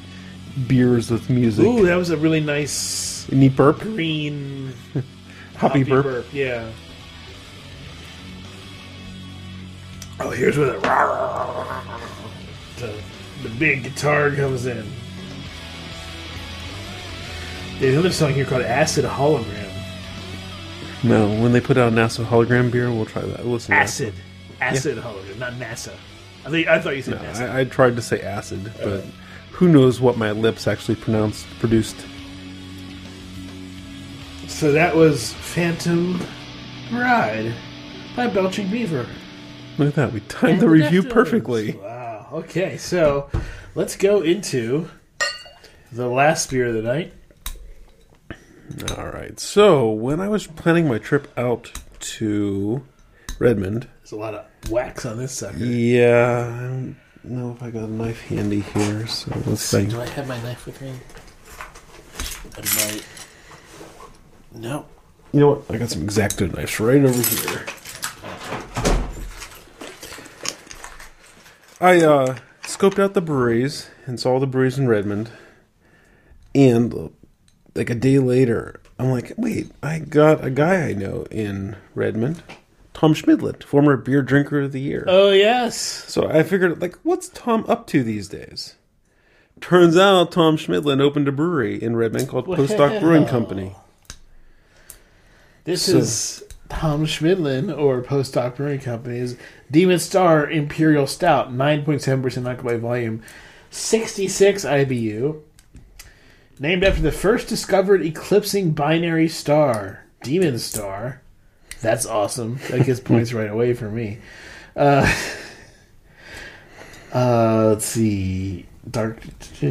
beers with music. Ooh, that was a really nice Neat burp, green hoppy burp. Yeah. Oh, here's where the the, the big guitar comes in. There's another song here called "Acid Hologram." No, when they put out NASA hologram beer, we'll try that. Listen, to that. Acid, acid hologram, not NASA. I think I thought you said No, NASA. I, I tried to say acid, but who knows what my lips actually pronounced produced. So that was Phantom Ride by Belching Beaver. Look at that, we timed And the the review Deftones. perfectly. Wow. Okay, so let's go into the last beer of the night. All right. So when I was planning my trip out to Redmond, There's a lot of wax on this sucker. yeah, I don't know if I got a knife handy here. So let's see. Do I have my knife with me? I might. No. You know what? I got some exacto knives right over here. I uh, scoped out the breweries and saw the breweries in Redmond, and like a day later, I'm like, wait, I got a guy I know in Redmond, Tom Schmidlin, former beer drinker of the year. Oh yes. So I figured, like, what's Tom up to these days? Turns out Tom Schmidlin opened a brewery in Redmond called Postdoc Brewing Company. This So- is Tom Schmidlin or Postdoc Brewing Company's Demon Star Imperial Stout, 9.7% alcohol by volume, 66 IBU. Named after the first discovered eclipsing binary star, Demon Star. That's awesome. That gets points right away for me. Uh, uh, let's see. Dark.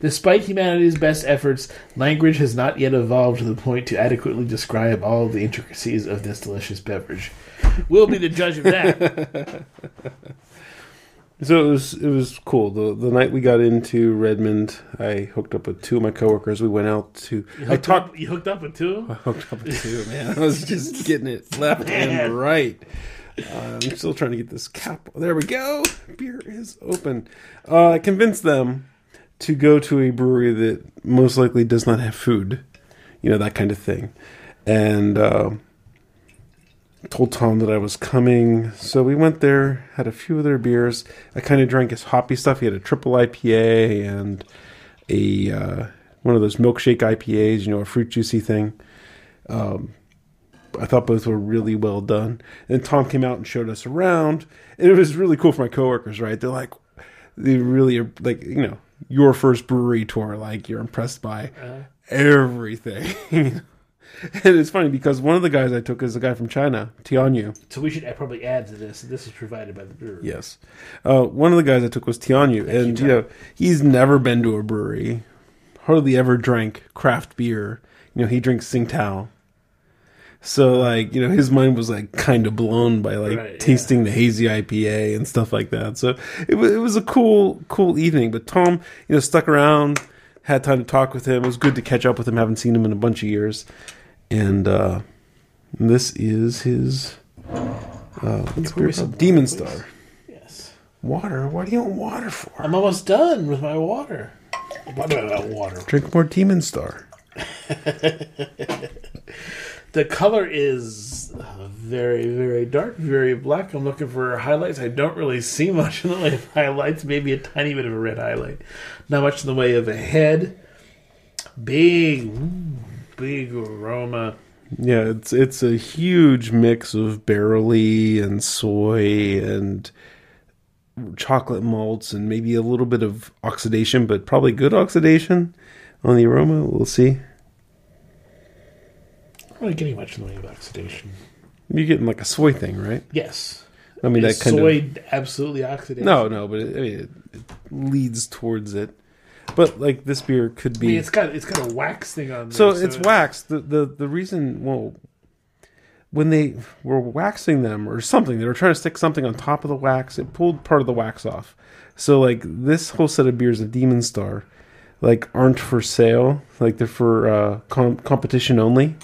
Despite humanity's best efforts, language has not yet evolved to the point to adequately describe all the intricacies of this delicious beverage. We'll be the judge of that. So it was it was cool. The the night we got into Redmond, I hooked up with two of my coworkers. We went out to I talked up, you hooked up with two? I hooked up with two, man. I was just getting it left Man. and right. Uh, I'm still trying to get this cap. There we go. Beer is open. Uh, I convinced them to go to a brewery that most likely does not have food, you know that kind of thing, and uh, told Tom that I was coming. So we went there, had a few of their beers. I kind of drank his hoppy stuff. He had a triple IPA and a uh, one of those milkshake IPAs, you know, a fruit juicy thing. Um, I thought both were really well done. And Tom came out and showed us around. And it was really cool for my coworkers, right? They're like, they really are like, you know, your first brewery tour, like you're impressed by everything. and it's funny because one of the guys I took is a guy from China, Tianyu. So we should probably add to this. This is provided by the brewery. Yes. Uh, one of the guys I took was Tianyu. And, you, you know, he's never been to a brewery, hardly ever drank craft beer. You know, he drinks Tsingtao. So, like, you know, his mind was, like, kind of blown by, like, Right, yeah. tasting the hazy IPA and stuff like that. So, it was, it was a cool, cool evening. But Tom, you know, stuck around, had time to talk with him. It was good to catch up with him. Haven't seen him in a bunch of years. And, uh, this is his, uh, what's the pour me beer some called? Demon please. Star. Yes. Water? What do you want water for? I'm almost done with my water. What about water? Drink more Demon Star. The color is uh, very, very dark, very black. I'm looking for highlights. I don't really see much in the way of highlights. Maybe a tiny bit of a red highlight. Not much in the way of a head. Big, ooh, big aroma. Yeah, it's it's a huge mix of barley and soy and chocolate malts and maybe a little bit of oxidation, but probably good oxidation on the aroma. We'll see. I'm not getting much in the way of oxidation. You're getting like a soy thing, right? Yes. I mean, Is that kind soy of absolutely oxidative? no, no, but it, I mean, it, it leads towards it. But like this beer could I be mean, it's got it's got a wax thing on there. so it's it- wax. The, the the reason well when they were waxing them or something, they were trying to stick something on top of the wax. It pulled part of the wax off. So like this whole set of beers of Demon Star, like aren't for sale. Like they're for uh, com- competition only.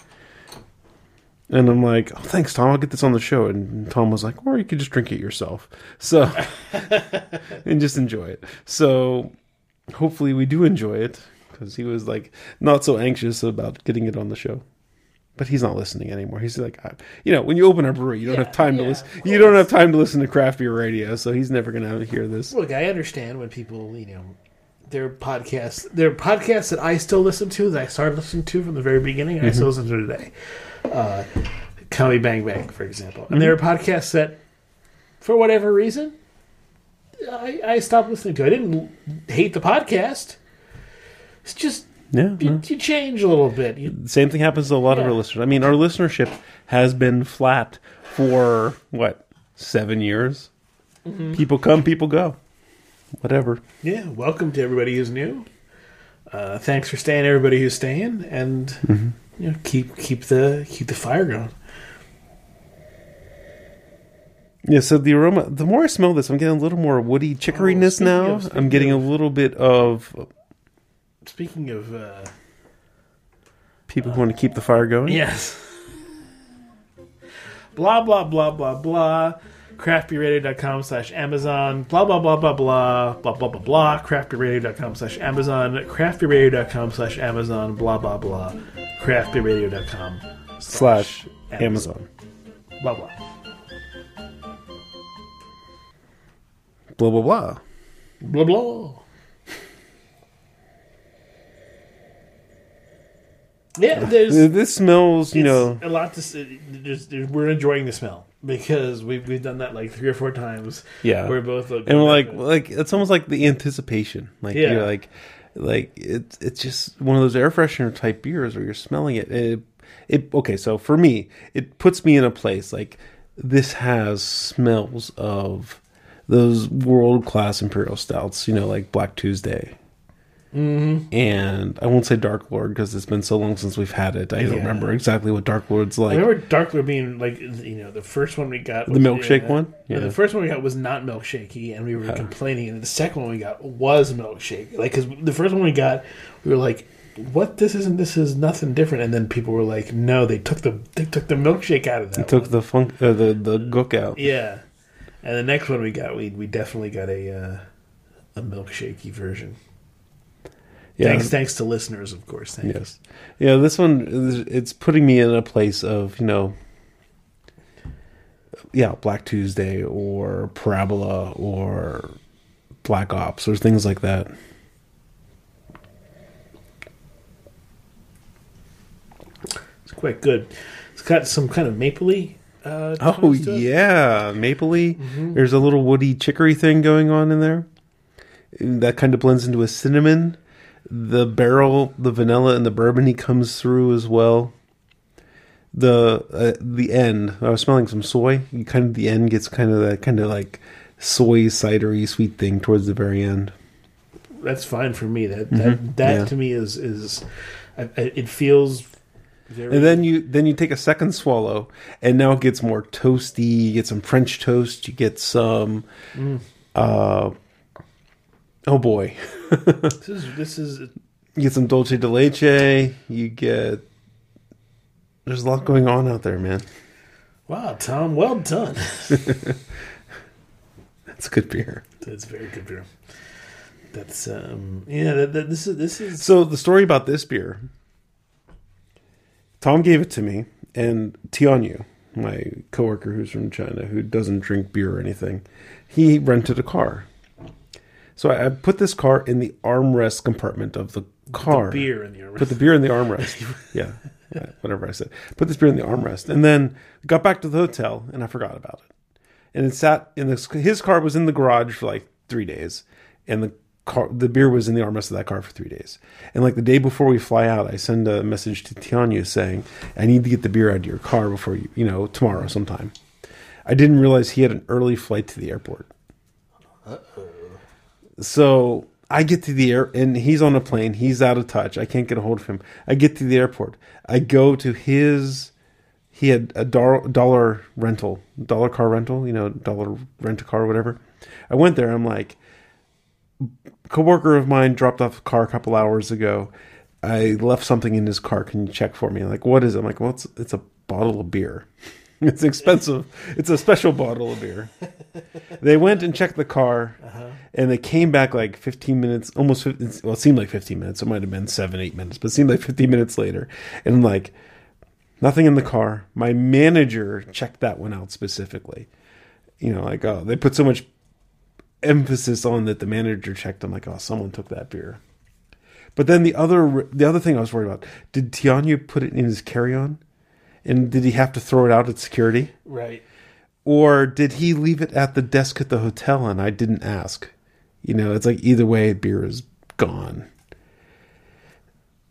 And I'm like, oh, thanks, Tom. I'll get this on the show. And Tom was like, or you could just drink it yourself. So, and just enjoy it. So, hopefully, we do enjoy it because he was like not so anxious about getting it on the show. But he's not listening anymore. He's like, I, you know, when you open a brewery, you don't Yeah, have time to listen. You don't have time to listen to craft beer radio, so he's never going to hear this. Look, I understand when people, you know, their podcasts, their podcasts that I still listen to, that I started listening to from the very beginning, and I still listen to today. Uh, Comedy Bang Bang, for example. And there are podcasts that, for whatever reason, I, I stopped listening to. I didn't hate the podcast. It's just, Yeah, you, you change a little bit. You, same thing happens to a lot of our listeners. I mean, our listenership has been flat for what seven years. Mm-hmm. People come, people go. Whatever. yeah, welcome to everybody who's new. Uh, thanks for staying, everybody who's staying, and you know, keep keep the keep the fire going. Yeah, so the aroma, the more I smell this, I'm getting a little more woody chicoryness oh, now. Of, I'm getting of, a little bit of. Speaking of. Uh, people uh, who want to keep the fire going? Yes. blah, blah, blah, blah, blah. Craftbeerradio.com slash Amazon. Blah, blah, blah, blah, blah. Blah, blah, blah, blah. Craftbeerradio.com slash Amazon. Craftbeerradio.com slash Amazon. Blah, blah, blah. Craftbeerradio.com slash Amazon. Blah, blah. Blah, blah, blah. Blah blah. Yeah, there's This smells, you know, a lot to say. There's, there's, we're enjoying the smell because we've we've done that like three or four times. Yeah. we're both like, and we're like, like it's almost like the anticipation. Like Yeah. you're like, like it's it's just one of those air freshener type beers where you're smelling it. It, it okay. So for me, it puts me in a place like this has smells of those world class imperial stouts. You know, like Black Tuesday. Mm-hmm. And I won't say Dark Lord because it's been so long since we've had it. I don't remember exactly what Dark Lord's like. I remember Dark Lord being like you know the first one we got The milkshake one? Yeah, Yeah. the first one we got was not milkshakey, and we were complaining. And the second one we got was milkshake. Like because the first one we got, we were like, "What? This isn't. This is nothing different." And then people were like, "No, they took the they took the milkshake out of that." They took one. the funk, uh, the the gook out. yeah. And the next one we got, we we definitely got a uh, a milkshakey version. Yeah. Thanks, thanks to listeners, of course. Thank you. Yes. Yeah, this one it's putting me in a place of, you know, yeah, Black Tuesday or Parabola or Black Ops or things like that. It's quite good. It's got some kind of mapley. Uh, Oh tones to it. yeah, mapley. There's a little woody chicory thing going on in there. That kind of blends into a cinnamon. The barrel, the vanilla, and the bourbony comes through as well. The uh, the end, I was smelling some soy. You kind of the end gets kind of that kind of like soy cidery sweet thing towards the very end. that's fine for me. That that that Yeah. to me is is I, it feels And then you then you take a second swallow, and now it gets more toasty. You get some French toast. You get some. Uh, oh boy, this is this is you get some dulce de leche. You get. There's a lot going on out there, man. wow, Tom. Well done. That's a good beer. That's very good beer. That's um yeah. That, that, this is this is So the story about this beer, Tom gave it to me, and Tianyu, my coworker who's from China, who doesn't drink beer or anything, he rented a car. So I, I put this car in the armrest compartment of the car. beer in the armrest. Put the beer in the armrest. yeah, yeah, whatever I said. Put this beer in the armrest, and then got back to the hotel, and I forgot about it. And it sat in this. His car was in the garage for like three days, and the car, the beer was in the armrest of that car for three days. And like the day before we fly out, I send a message to Tianyu saying, "I need to get the beer out of your car before you, you know, tomorrow sometime." I didn't realize he had an early flight to the airport. So I get to the air, and he's on a plane. He's out of touch. I can't get a hold of him. I get to the airport. I go to his. He had a dollar, dollar rental, dollar car rental. You know, dollar rent a car, or whatever. I went there. I'm like, coworker of mine dropped off a car a couple hours ago. I left something in his car. Can you check for me? Like, what is it? I'm like, well, it's, it's a bottle of beer. It's expensive. It's a special bottle of beer. They went and checked the car, uh-huh. and they came back like 15 minutes, almost. 15, well, it seemed like 15 minutes. It might have been seven, eight minutes, but it seemed like 15 minutes later. And like, nothing in the car. My manager checked that one out specifically. You know, like oh, they put so much emphasis on that the manager checked. I'm like, oh, someone took that beer. But then the other the other thing I was worried about: did Tianyu put it in his carry on, and did he have to throw it out at security, right. or did he leave it at the desk at the hotel and I didn't ask? You know, it's like either way, beer is gone.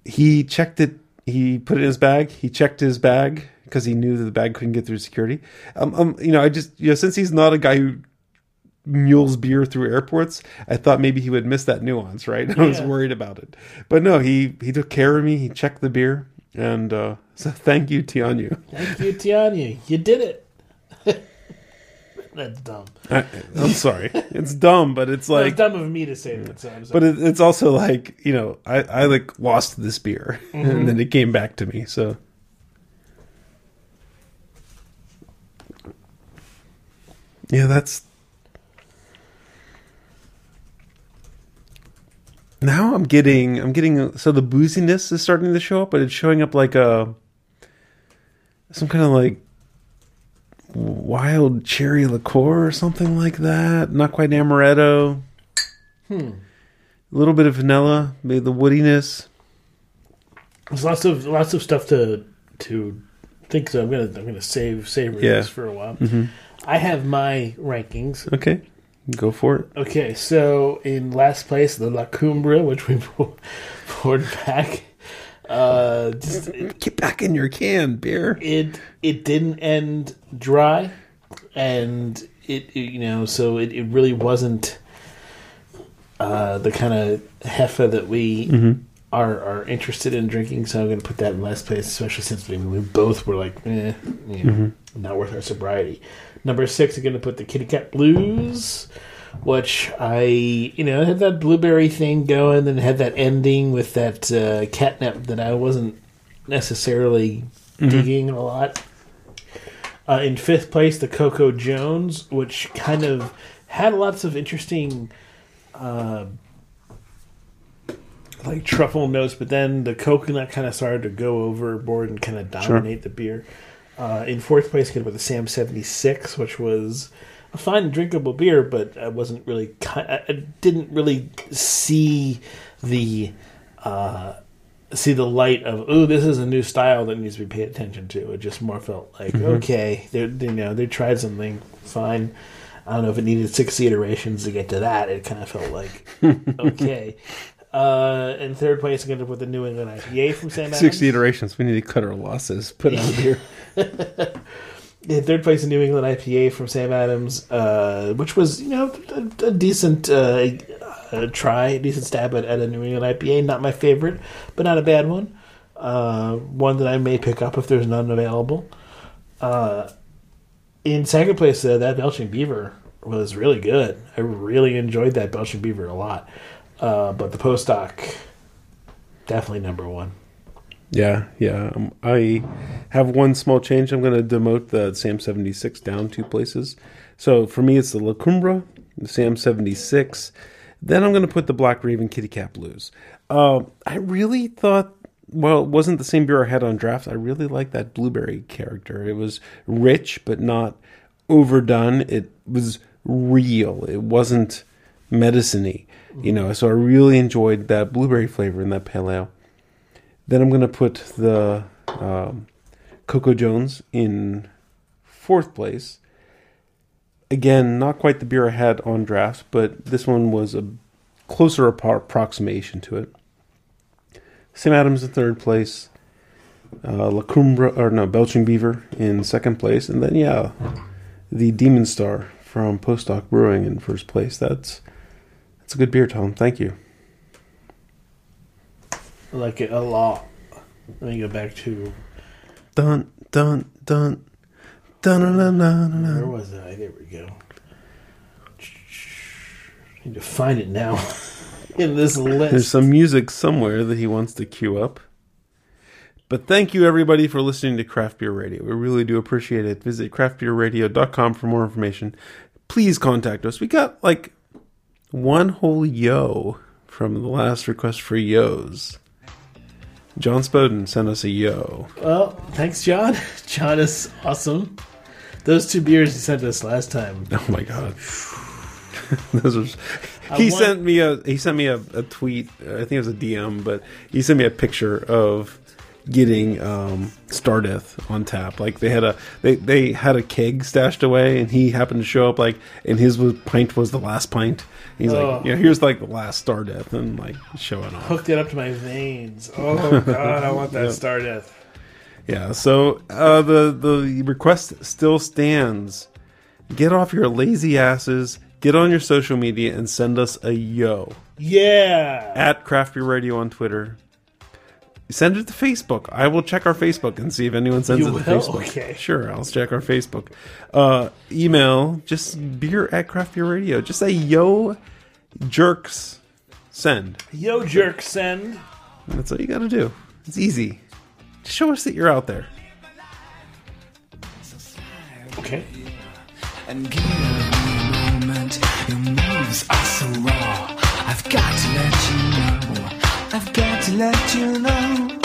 He checked it. He put it in his bag. He checked his bag because he knew that the bag couldn't get through security. Um, um, you know, I just you know since he's not a guy who mules beer through airports, I thought maybe he would miss that nuance, right? I was worried about it, but no, he he took care of me. He checked the beer, and uh, so thank you, Tianyu. Thank you, Tianyu. You did it. That's dumb. I, I'm sorry, it's dumb, but it's like, it's dumb of me to say that. So I'm but it, it's also like you know, I I like lost this beer, Mm-hmm. and then it came back to me. So yeah, that's now I'm getting I'm getting so the booziness is starting to show up, but it's showing up like a some kind of like wild cherry liqueur or something like that. Not quite amaretto. Hmm. A little bit of vanilla, maybe the woodiness. There's lots of lots of stuff to to think. So I'm gonna I'm gonna save savor Yeah. this for a while. I have my rankings. Okay, go for it. Okay, so in last place, the La Cumbre, which we poured back. Uh, just, Get back in your can, beer. it it didn't end dry, and it, it- you know so it, it really wasn't uh, the kind of hefe that we are are interested in drinking. So I'm going to put that in last place, especially since we, we both were like, eh, you know, not worth our sobriety. Number six, I'm going to put the Kitty Cat Blues. Which I, you know, had that blueberry thing going, and had that ending with that uh, catnip that I wasn't necessarily digging a lot. Uh, in fifth place, the Coco Jones, which kind of had lots of interesting, uh, like truffle notes, but then the coconut kind of started to go overboard and kind of dominate the beer. Uh, in fourth place, get with the Sam seventy six, which was a fine drinkable beer, but I wasn't really, I I didn't really see the. Uh, see the light of oh this is a new style that needs to be paid attention to. It just more felt like okay they you know they tried something fine. I don't know if it needed 60 iterations to get to that. It kind of felt like okay uh in third place i'm gonna put the new england ipa from sam Adams. Sixty iterations. We need to cut our losses. Put out here. in third place a new england ipa from sam adams uh which was you know a, a decent uh, uh try a decent stab at, at a new england ipa not my favorite but not a bad one uh one that i may pick up if there's none available uh in second place uh, that belching beaver was really good i really enjoyed that belching beaver a lot uh but the postdoc definitely number one Yeah, yeah. Um, I have one small change. I'm going to demote the Sam 76 down two places. So for me, it's the La Cumbre the Sam 76. Then I'm going to put the Black Raven Kitty Cat Blues. Uh, I really thought, well, it wasn't the same beer I had on draft. I really liked that blueberry character. It was rich, but not overdone. It was real. It wasn't medicine you know. So I really enjoyed that blueberry flavor in that pale ale. Then I'm going to put the um, Coco Jones in fourth place. Again, not quite the beer I had on draft, but this one was a closer approximation to it. Sam Adams in third place. Uh, La Cumbre, or no, Belching Beaver in second place. And then, yeah, the Demon Star from Postdoc Brewing in first place. That's that's a good beer, Tom. Thank you. I like it a lot. Let me go back to dun dun dun dun dun dun dun. where dun. was I? There we go. need to find it now in this list. There's some music somewhere that he wants to cue up. But thank you everybody for listening to Craft Beer Radio. We really do appreciate it. Visit craftbeerradio.com for more information. Please contact us. We got like one whole yo from the last request for yos. John Spoden sent us a yo. Well, thanks, John. John is awesome. Those two beers he sent us last time. Oh my god. Those are, he want- sent me a he sent me a, a tweet. I think it was a DM, but he sent me a picture of getting um, Stardeth on tap. Like they had a they they had a keg stashed away, and he happened to show up like, and his was, pint was the last pint. He's Oh. like, yeah, here's like the last Stardeth, and like showing off. Hooked it up to my veins. Oh God, I want that Yeah. star death. Yeah, so uh, the the request still stands. Get off your lazy asses. Get on your social media and send us a yo Yeah. at Craft Beer Radio on Twitter. Send it to Facebook. I will check our Facebook and see if anyone sends You it to will? Facebook. Okay. Sure, I'll check our Facebook. Uh, email just beer at Craft Beer Radio. Just say yo jerks send. Yo, jerk, send. That's all you got to do. It's easy. Just show us that you're out there. Okay. and give me a moment. Your moves are so raw. I've got to let you know. I've got to let you know.